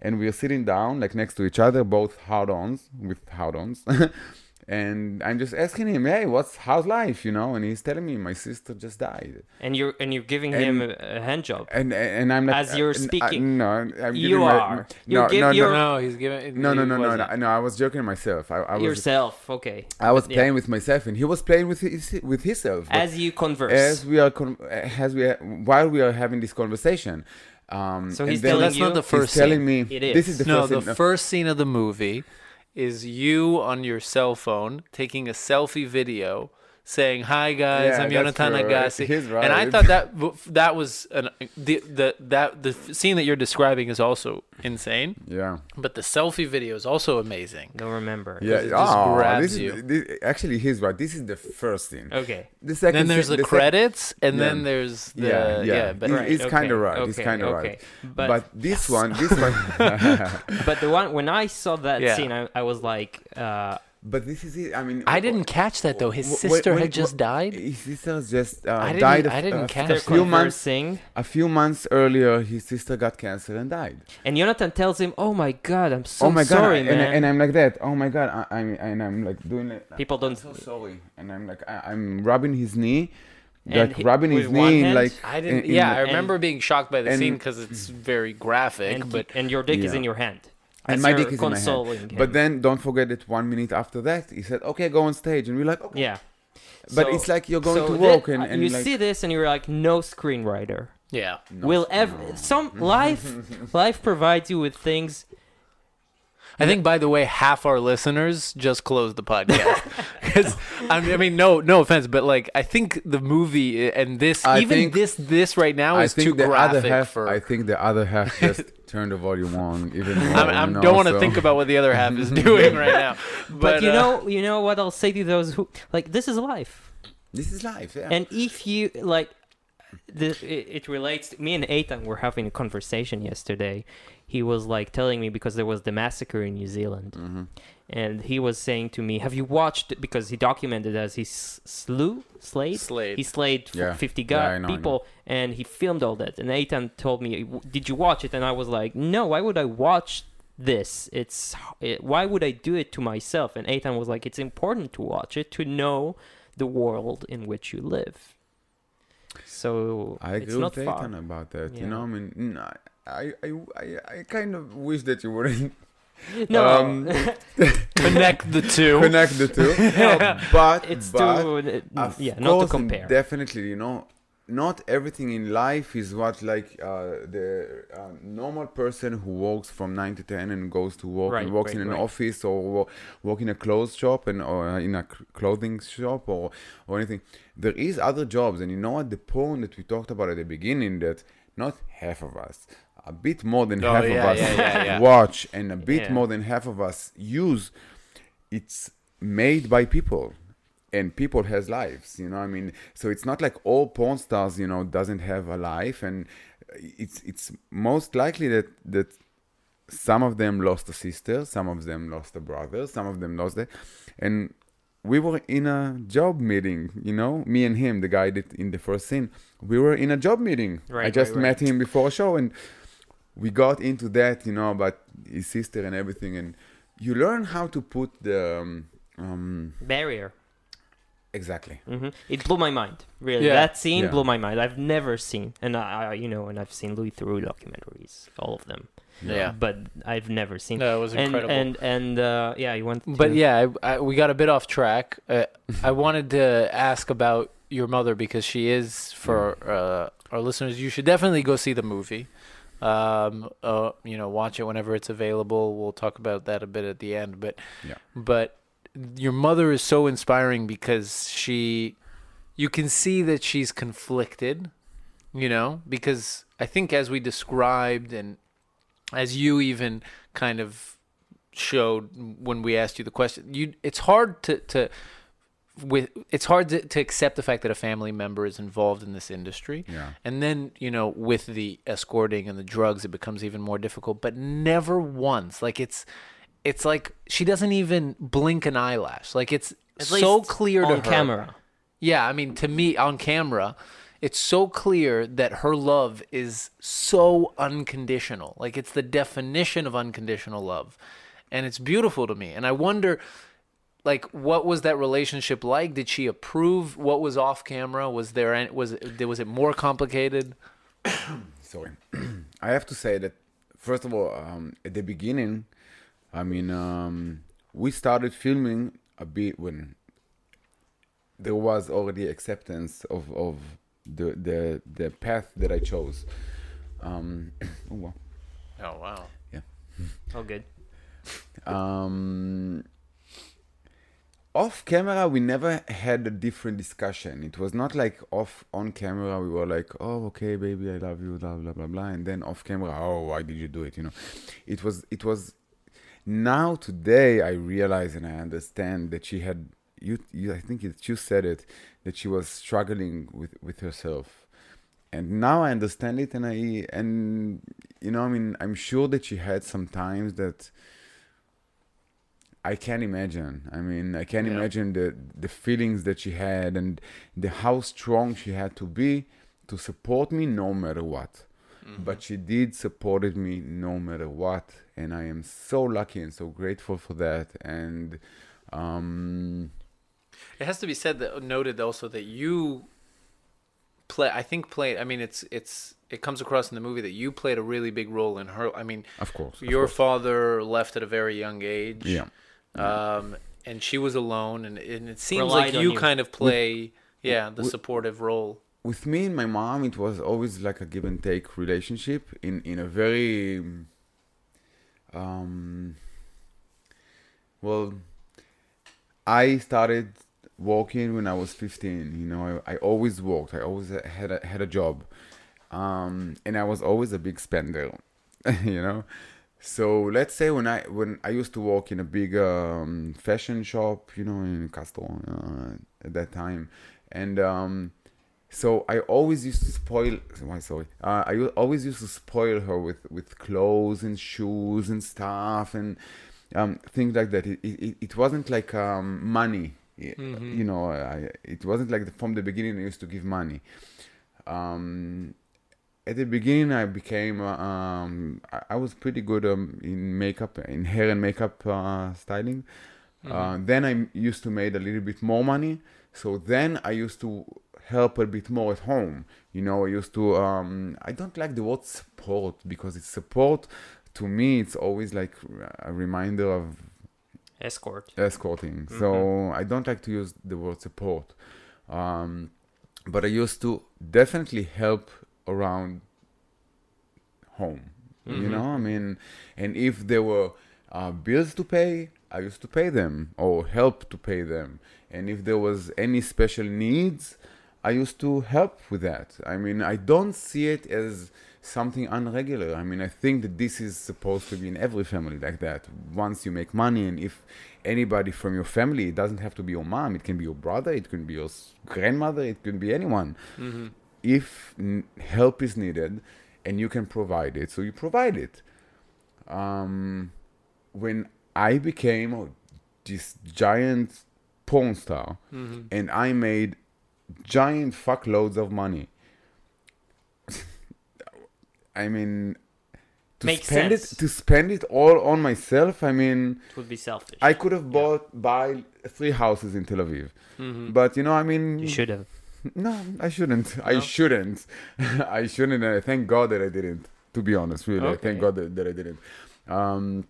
And we are sitting down like next to each other, both hard-ons with hard-ons. and I'm just asking him, "Hey, what's how's life?" You know, and he's telling me my sister just died. And you're and you're giving And- him a, a hand job. And and I'm like, As you're uh, speaking. no, I'm You giving my- are. You're no, no, you're- no, No, he's giving. no, no, no, no, no, no. I was joking myself. I, I was, yourself, okay. I was Yeah. playing with myself, and he was playing with his, with himself. As you converse. as we are, con- as we are, while we are having this conversation, um, So he's telling that's you. not the he's first telling scene. me It this is. is the no, first. the scene. first scene of the movie is you on your cell phone taking a selfie video saying, "Hi guys, Yeah, I'm that's Yonatan true. Agassi," He's and I thought that that was an, the the that the scene that you're describing is also insane, yeah, but the selfie video is also amazing. Don't remember. yeah. it just oh, grabs this you. Is, this, actually, he's right. This is the first scene. Okay. The second. Then there's scene- the, sec- credits, and Yeah. then there's the Yeah, yeah, yeah. but He- Right, he's kinda right, he's okay, kinda okay. right. But But, this one, this one. but the one when I saw that Yeah. scene, I, I was like, uh, But this is it. I mean, I didn't catch that though. His Wh- wh- sister when- had just wh- died. His sister just uh, I died. I didn't a, catch a few months. conversing, A few months earlier, his sister got cancer and died. and Jonathan tells him, "Oh my God, I'm so oh my god! sorry, and, man." I, and I'm like that. Oh my god! I, I'm and I'm like doing it. People I'm don't- so sorry. And I'm like I, I'm rubbing his knee, like he- rubbing his knee, hand? like I didn't. in- in yeah, the- I remember being shocked by the and- scene because it's very graphic. and, but and your dick is in your hand. And my dick is in my hand. him. But then don't forget that one minute after that, he said, "Okay, go on stage," and we're like, "Okay." yeah. But So- it's like you're going so to thi- walk and, uh, and you like, see this and you're like, no screenwriter yeah, no, will ever. Some life, life provides you with things. I think by the way, half our listeners just closed the podcast because I mean, I mean, no, no offense, but like I think the movie and this, I even think- this, this right now I is think too the graphic other half. for. I think the other half just turned the volume on even more. I, I you know, don't want to so- think about what the other half is doing right now. But, But, you uh, know, you know what I'll say to those who like this is life. This is life, yeah. And if you like, the, it, it relates. To, me and Ethan were having a conversation yesterday. He was like telling me because there was the massacre in New Zealand, mm-hmm. and he was saying to me, "Have you watched?" Because he documented as he s- slew, slayed, Slayed. he slayed Yeah. fifty Yeah, guy I know, people, and he filmed all that. And Ethan told me, "Did you watch it?" And I was like, "No. Why would I watch?" This it's it, why would I do it to myself? And Ethan was like, it's important to watch it to know the world in which you live. So I it's agree not with far. About that. Yeah. You know, I mean, I, I, I, I kind of wish that you wouldn't No, um, connect the two. connect the two. but it's but too yeah, not to compare. Definitely, you know, not everything in life is what like uh, the uh, normal person who works from nine to ten and goes to work Right, and works right, in an right. office or wo- work in a clothes shop and or in a clothing shop or or anything. There is other jobs, and you know what? The porn that we talked about at the beginning that not half of us. A bit more than Oh, half yeah, of us yeah, yeah, watch, and a bit more than half of us use. It's made by people and people has lives you know i mean so it's not like all porn stars you know doesn't have a life and it's it's most likely that that some of them lost a sister some of them lost a brother some of them lost it and we were in a job meeting you know me and him the guy that in the first scene we were in a job meeting i just right, met him before a show and we got into that you know about his sister and everything and you learn how to put the um, um, Barrier. Exactly. hmm It blew my mind. Really, Yeah. that scene Yeah. blew my mind. I've never seen, and I, I, you know, and I've seen Louis Theroux documentaries, all of them. Yeah. But I've never seen. No, it was incredible. and and uh, yeah, you went. But yeah, I, I, we got a bit off track. Uh, I wanted to ask about your mother because she is for uh, our listeners. You should definitely go see the movie. Um, uh, you know, watch it whenever it's available. We'll talk about that a bit at the end. But Yeah. but your mother is so inspiring because she, you can see that she's conflicted. You know, because I think as we described and as you even kind of showed when we asked you the question you it's hard to to with it's hard to, to accept the fact that a family member is involved in this industry Yeah. and then you know with the escorting and the drugs it becomes even more difficult but never once like it's it's like she doesn't even blink an eyelash like it's At so least clear to on her camera. yeah, I mean, to me on camera, it's so clear that her love is so unconditional. Like it's the definition of unconditional love. And it's beautiful to me. And I wonder like what was that relationship like? Did she approve what was off camera? Was there any, was it was it more complicated? Sorry. I have to say that first of all, um, at the beginning, I mean, um, we started filming a bit when there was already acceptance of of the the the path that I chose. Um, oh, wow. Oh wow. Yeah. Oh, good. um, off camera we never had a different discussion it was not like off on camera we were like oh okay baby i love you blah blah blah blah and then off camera oh why did you do it you know it was it was now today i realize and i understand that she had you, you i think it, you said it that she was struggling with with herself and now i understand it and i and you know i mean i'm sure that she had some times that I can't imagine. I mean, I can't Yeah. imagine the the feelings that she had and the how strong she had to be to support me no matter what. But she did supported me no matter what, and I am so lucky and so grateful for that. And um, It has to be said that noted also that you play I think played I mean it's it's it comes across in the movie that you played a really big role in her I mean of course, of your course. father left at a very young age. yeah, Um, and she was alone, and, and it seems Relied like you, you. kind of play, yeah, the with- supportive role. With me and my mom, it was always like a give and take relationship in in a very um well I started working when I was 15 you know I, I always worked I always had a, had a job um and I was always a big spender you know? So let's say when I when I used to work in a big um, fashion shop you know in Castle uh, at that time and um so I always used to spoil. Why sorry? Uh, I always used to spoil her with with clothes and shoes and stuff and um, things like that. It, it, it wasn't like um, money. Y- You know, I, it wasn't like the, from the beginning. I used to give money. Um, at the beginning, I became. Uh, um, I, I was pretty good um, in makeup, in hair and makeup uh, styling. Uh, then I used to make a little bit more money. So then I used to help a bit more at home. You know, I used to. Um, I don't like the word support because it's support. To me, it's always like a reminder of Escort. escorting. So I don't like to use the word support. Um, but I used to definitely help around home. You know, I mean, and if there were uh, bills to pay, I used to pay them or help to pay them. And if there was any special needs, I used to help with that. I mean, I don't see it as something unregular. I mean, I think that this is supposed to be in every family like that. Once you make money, and if anybody from your family, it doesn't have to be your mom, it can be your brother, it can be your grandmother, it can be anyone. If n- help is needed and you can provide it, so you provide it. Um, when I became this giant porn star and I made giant fuckloads of money. I mean, to Makes spend sense. it to spend it all on myself. I mean, It would be selfish. I could have bought buy three houses in Tel Aviv, Mhm. but you know, I mean, you should have. no, I shouldn't. I shouldn't. I shouldn't. And I thank God that I didn't. To be honest, really, I Okay. thank God that, that I didn't. Um,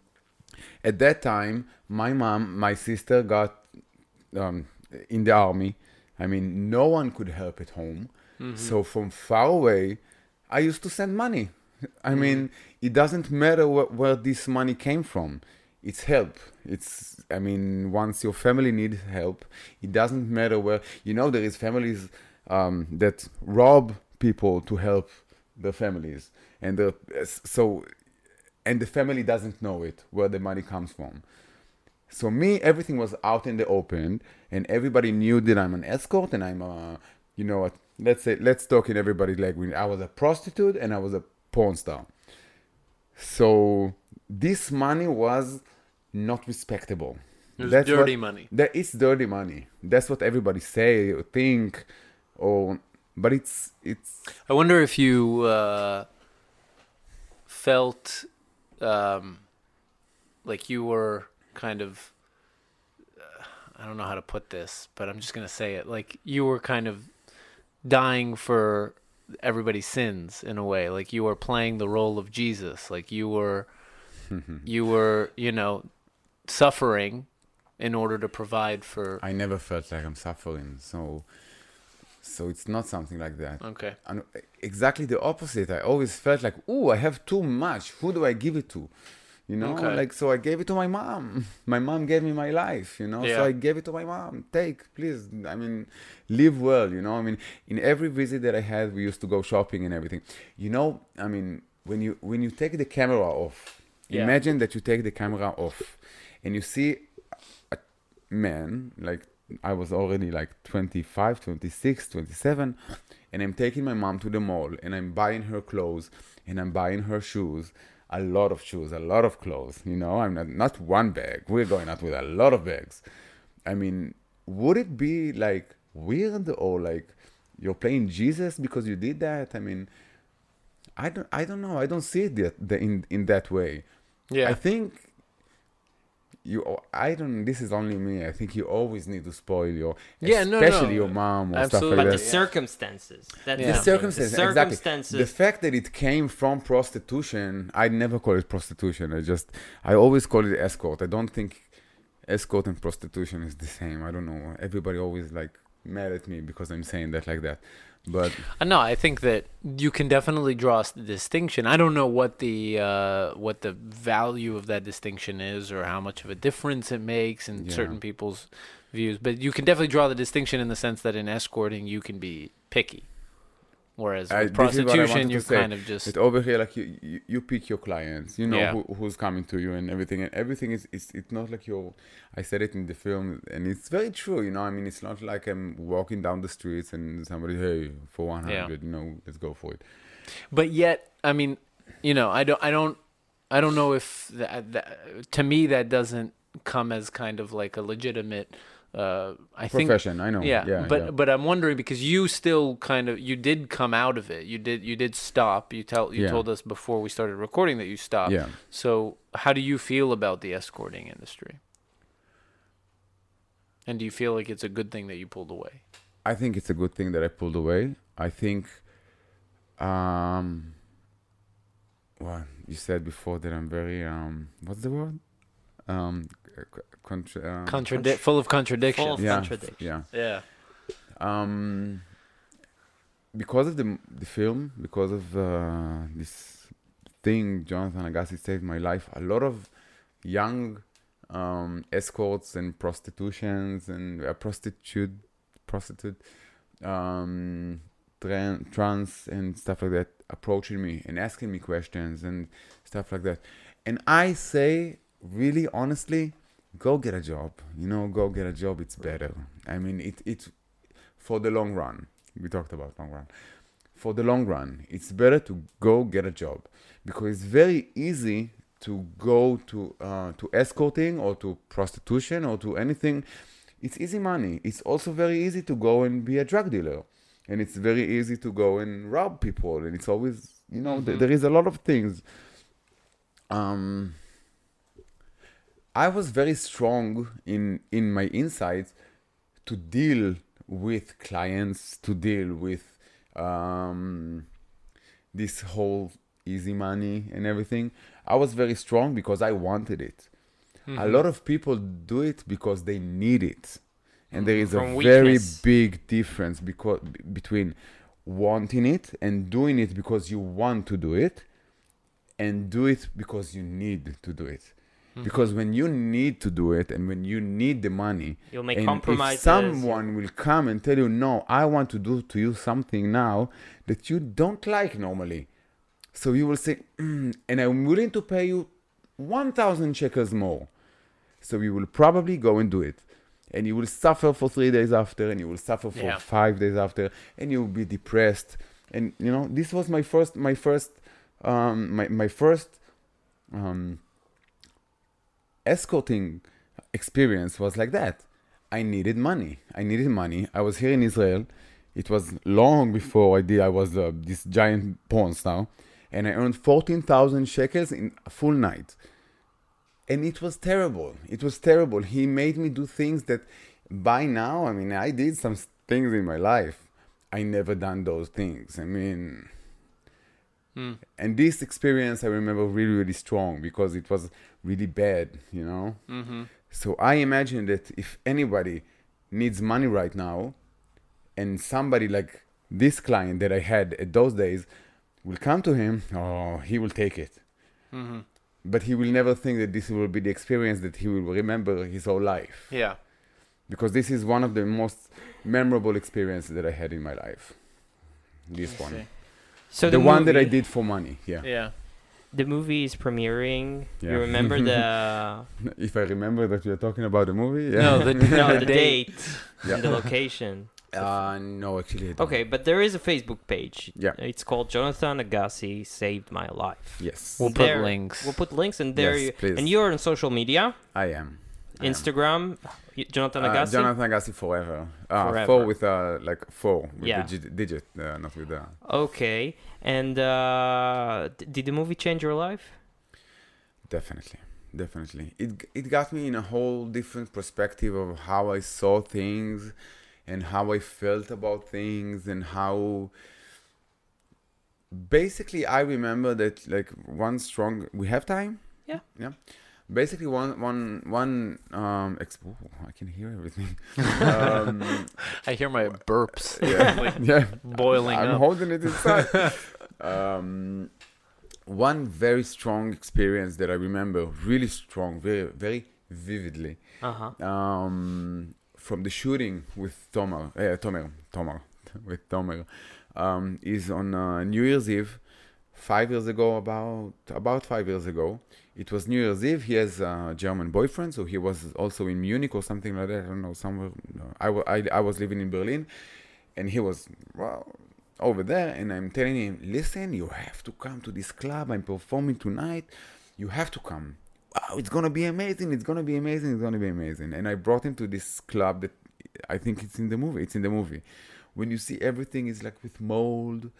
at that time, my mom, my sister got um, in the army. I mean, no one could help at home. Mm-hmm. So from far away, I used to send money. I mean, it doesn't matter wh- where this money came from. It's help. It's. I mean, once your family needs help, it doesn't matter where. You know, there is families um, that rob people to help their families, and the, so, and the family doesn't know it where the money comes from. So me, everything was out in the open, and everybody knew that I'm an escort, and I'm a, you know what? Let's say, let's talk in everybody's language. I was a prostitute, and I was a porn star. So this money was not respectable. It was That's dirty what- money. That is dirty money. That's what everybody say or think, or but it's it's I wonder if you uh, felt um, like you were kind of. Uh, I don't know how to put this, but I'm just gonna say it. Like you were kind of dying for everybody's sins in a way. Like you were playing the role of Jesus. Like you were, you were, you know, suffering in order to provide for. I never felt like I'm suffering. So so it's not something like that. Okay. and exactly the opposite. I always felt like, oh, I have too much. Who do I give it to? You know, Okay. like so I gave it to my mom. My mom gave me my life. You know, Yeah. so I gave it to my mom. Take, please. I mean, live well. You know, I mean, in every visit that I had, we used to go shopping and everything. You know, I mean, when you when you take the camera off, Yeah. imagine that you take the camera off, and you see a man like I was already like 25, 26, 27, and I'm taking my mom to the mall and I'm buying her clothes and I'm buying her shoes, a lot of shoes, a lot of clothes. You know, I'm not not one bag. We're going out with a lot of bags. I mean, would it be like weird or like you're playing Jesus because you did that? I mean, I don't, I don't know. I don't see it that, the, in in that way. Yeah. I think you. I don't. This is only me. I think you always need to spoil your, Yeah, no, especially no. your mom or Absolutely. stuff But like the that. Yeah. circumstances. That's Yeah. The the circumstances, The exactly. circumstances. The fact that it came from prostitution, I never call it prostitution. I just, I always call it escort. I don't think escort and prostitution is the same. I don't know. Everybody always like mad at me because I'm saying that like that. But Uh, No, I think that you can definitely draw a distinction. I don't know what the uh, what the value of that distinction is, or how much of a difference it makes in Yeah. certain people's views. But you can definitely draw the distinction in the sense that in escorting you can be picky, whereas with this is what I prostitution you're kind of just over here, like you, you, you pick your clients. You know Yeah. who, who's coming to you and everything, and everything is. It's, it's not like you're. I said it in the film, and it's very true. You know, I mean, it's not like I'm walking down the streets and somebody, hey, for one hundred, you know, let's go for it. but yet i mean you know i don't i don't i don't know if that, that to me that doesn't come as kind of like a legitimate uh i think I know. yeah, yeah, but yeah. but i'm wondering because you still kind of you did come out of it you did you did stop you tell you Yeah. told us before we started recording that you stopped yeah. so how do you feel about the escorting industry and do you feel like it's a good thing that you pulled away I think it's a good thing that I pulled away. I think, um, well, you said before that I'm very um, what's the word? Um, c- contra- um, Contradic- full of contradictions Full of yeah, contradiction. yeah. yeah um because of the the film because of uh, this thing jonathan agassi saved my life a lot of young um, escorts and prostitutions and uh, prostitute prostitute um, tran- trans and stuff like that approaching me and asking me questions and stuff like that and i say really honestly go get a job. You know go get a job it's better. I mean it it for the long run we talked about long run. For the long run it's better to go get a job because it's very easy to go to uh, to escorting or to prostitution or to anything. It's easy money. It's also very easy to go and be a drug dealer. And it's very easy to go and rob people. And it's always you know th- Mhm. there is a lot of things. Um, I was very strong in in my insights to deal with clients, to deal with um, this whole easy money and everything. I was very strong because I wanted it. Mm-hmm. A lot of people do it because they need it, and there is From a very big difference because between wanting it and doing it because you want to do it and do it because you need to do it Mm-hmm. because when you need to do it and when you need the money You'll make compromises. if someone will come and tell you no i want to do to you something now that you don't like normally so you will say "Mm, and i'm willing to pay you 1000 shekels more so you will probably go and do it and you will suffer for three days after and you will suffer for Yeah. five days after and you will be depressed and you know this was my first my first um my, my first um escorting experience was like that. I needed money. I needed money. I was here in israel. It was long before i did i was uh, this giant porn star and i earned 14000 shekels in a full night. And it was terrible. It was terrible. He made me do things that by now i mean i did some things in my life. I never done those things. I mean Hmm. and this experience i remember really really strong because it was really bad you know Mm-hmm. so i imagine that if anybody needs money right now and somebody like this client that i had at those days will come to him oh he will take it Mm-hmm. but he will never think that this will be the experience that he will remember his whole life Yeah. because this is one of the most memorable experiences that i had in my life this one. So the, one that i did for money yeah Yeah. The movie is premiering. Yeah. You remember the if i remember that you're talking about the movie yeah No, the, no the the date Yeah. and the location. uh no actually I don't. Okay, but there is a Facebook page. Yeah. It's called Jonathan Agassi saved my life. yes We'll There- put links. We'll put links and there Yes, you please. and you're on social media, I am. Instagram, Jonathan Uh, Agassi. Jonathan Agassi forever. Uh, Forever. Four with uh, like four with Yeah. the digit, uh, not with the. Okay. And uh, did the movie change your life? Definitely, definitely. It it got me in a whole different perspective of how I saw things, and how I felt about things, and how. Basically, I remember that like one strong. We have time. Yeah. Yeah. Basically, one one one um. Exp- oh, I can hear everything. um, I hear my burps yeah. like yeah. boiling I'm up. holding it inside. um, one very strong experience that I remember, really strong, very very vividly, Uh huh. um, from the shooting with Tomer, uh, Tomer, Tomer, with Tomer, um, is on uh, New Year's Eve, five years ago, about about five years ago. It was New Year's Eve. He has a German boyfriend, so he was also in Munich or something like that. I don't know somewhere. I, I, I was living in Berlin, and he was well over there and I'm telling him, listen, you have to come to this club. I'm performing tonight. You have to come. Wow, it's gonna be amazing. It's gonna be amazing. It's gonna be amazing. And I brought him to this club that I think it's in the movie. It's in the movie. When you see everything is like with mold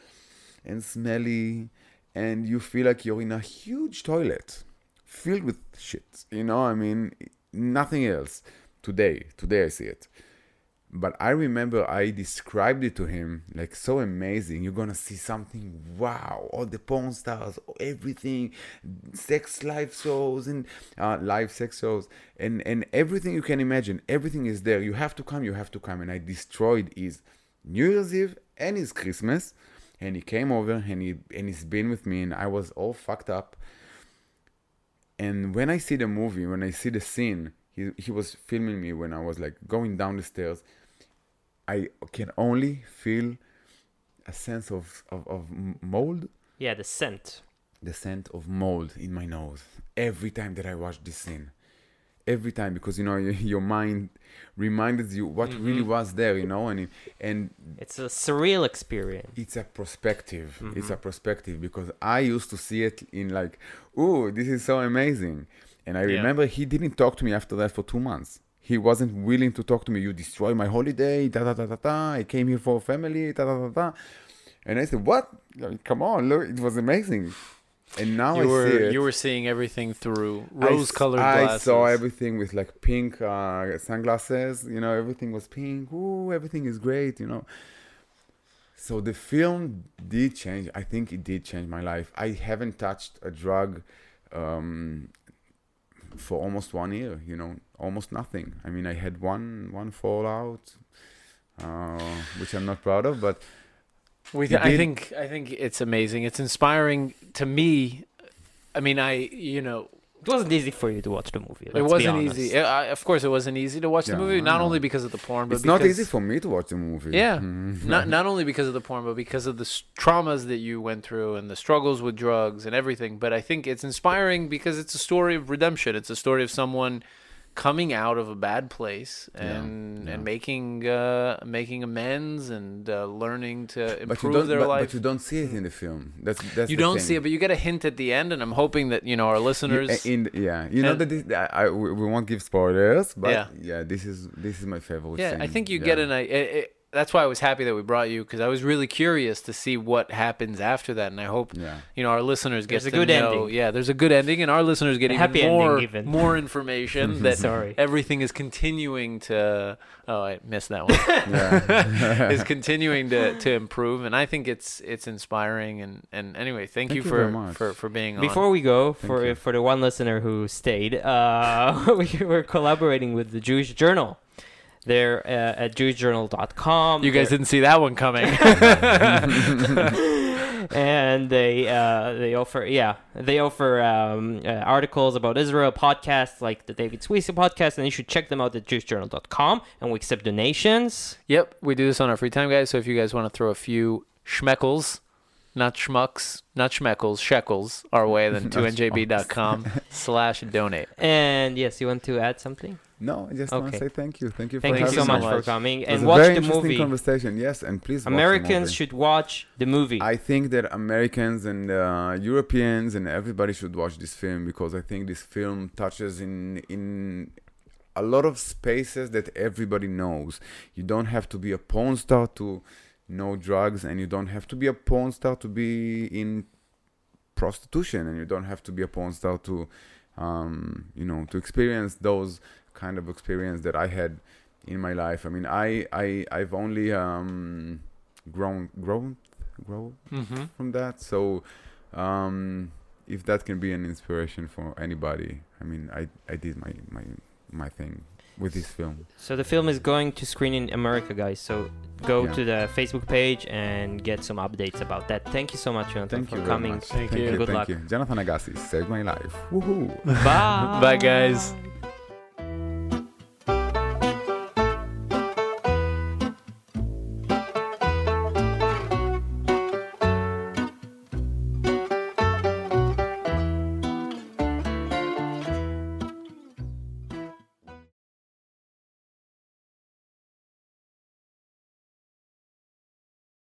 and smelly, and you feel like you're in a huge toilet filled with shit. You know, I mean, nothing else. Today, today I see it but I remember I described it to him like so amazing. You're gonna see something wow, all the porn stars, everything, sex live shows and uh, live sex shows, and and everything you can imagine. Everything is there. You have to come. You have to come. And I destroyed his New Year's Eve and his Christmas, and he came over and he and he's been with me, and I was all fucked up. And when I see the movie, when I see the scene, he he was filming me when I was like going down the stairs. I can only feel a sense of, of, of mold, Yeah, the scent. the scent of mold in my nose every time that I watch this scene. Every time, because you know your, your mind reminds you what really was there, you know, and and It's a surreal experience. it's a perspective. It's a Mhm. perspective because I used to see it in like, oh, this is so amazing. And I Yeah. remember he didn't talk to me after that for two months. He wasn't willing to talk to me. You destroy my holiday, da da da da da. I came here for a family, da da da da. And I said, what? Come on, look, it was amazing. And now you I were see it. you were seeing everything through rose-colored I glasses. saw everything with like pink uh, sunglasses. You know, everything was pink. Ooh, everything is great. You know. So the film did change. I think it did change my life. I haven't touched a drug um, for almost one year. You know, almost nothing. I mean, I had one one fallout, uh, which I'm not proud of, but We You I think I think it's amazing. It's inspiring to me. I mean, I you know It wasn't easy for you to watch the movie. it wasn't honest. easy. I, of course, it wasn't easy to watch the movie. Not only because of the porn, but it's not easy for me to watch the movie. Yeah. Mhm. not not only because of the porn, but because of the s- traumas that you went through and the struggles with drugs and everything. But I think it's inspiring because it's a story of redemption. It's a story of someone coming out of a bad place and yeah. and making uh, making amends and uh, learning to improve don't. their But, life. but you don't see it in the film. That's that's you don't thing. see it, but you get a hint at the end, and I'm hoping that you know our listeners. uh, in yeah, you know that this, I, I we won't give spoilers, but Yeah. yeah, this is this is my favorite. yeah, I think you yeah. get an. i- It, it, that's why I was happy that we brought you because I was really curious to see what happens after that, and I hope Yeah, you know our listeners get There's a good know. ending. Yeah, there's a good ending, and our listeners get A even happy ending more even. more information that Sorry. everything is continuing to. Oh, I missed that one. is continuing to, to improve, and I think it's it's inspiring. And, and anyway, thank, Thank you you for for for being on. Before we go, Thank for you. for the one listener who stayed, uh, we were collaborating with the Jewish Journal. They're uh, at jewishjournal.com. you guys They're- didn't see that one coming. and they uh, they offer yeah they offer um, uh, articles about Israel podcasts like the David Suissa podcast and you should check them out at jewishjournal.com and we accept donations Yep, we do this on our free time, guys. So if you guys want to throw a few schmeckles, not schmucks, not schmeckles, shekels our way, then 2njb.com slash donate. and yes you want to add something no, I just want to say thank you, thank you. thank for you so much, so for much. coming and a watch very the interesting movie conversation. Yes, and please. watch Americans movie. should watch the movie I think that Americans and uh, Europeans and everybody should watch this film because I think this film touches in in a lot of spaces that everybody knows. You don't have to be a porn star to know drugs, and you don't have to be a porn star to be in prostitution, and you don't have to be a porn star to, um, you know, to experience those kind of experience that I had in my life. I mean, I I I've only um, grown grown grow Mm-hmm. from that. So, um, if that can be an inspiration for anybody, I mean, I I did my my my thing with this film. so the film is going to screen in America guys so go Yeah. to the Facebook page and get some updates about that thank you so much Jonathan Thank for you very coming much. Thank you. Good Thank luck. you. Jonathan Agassi saved my life. Woohoo! bye Bye, guys.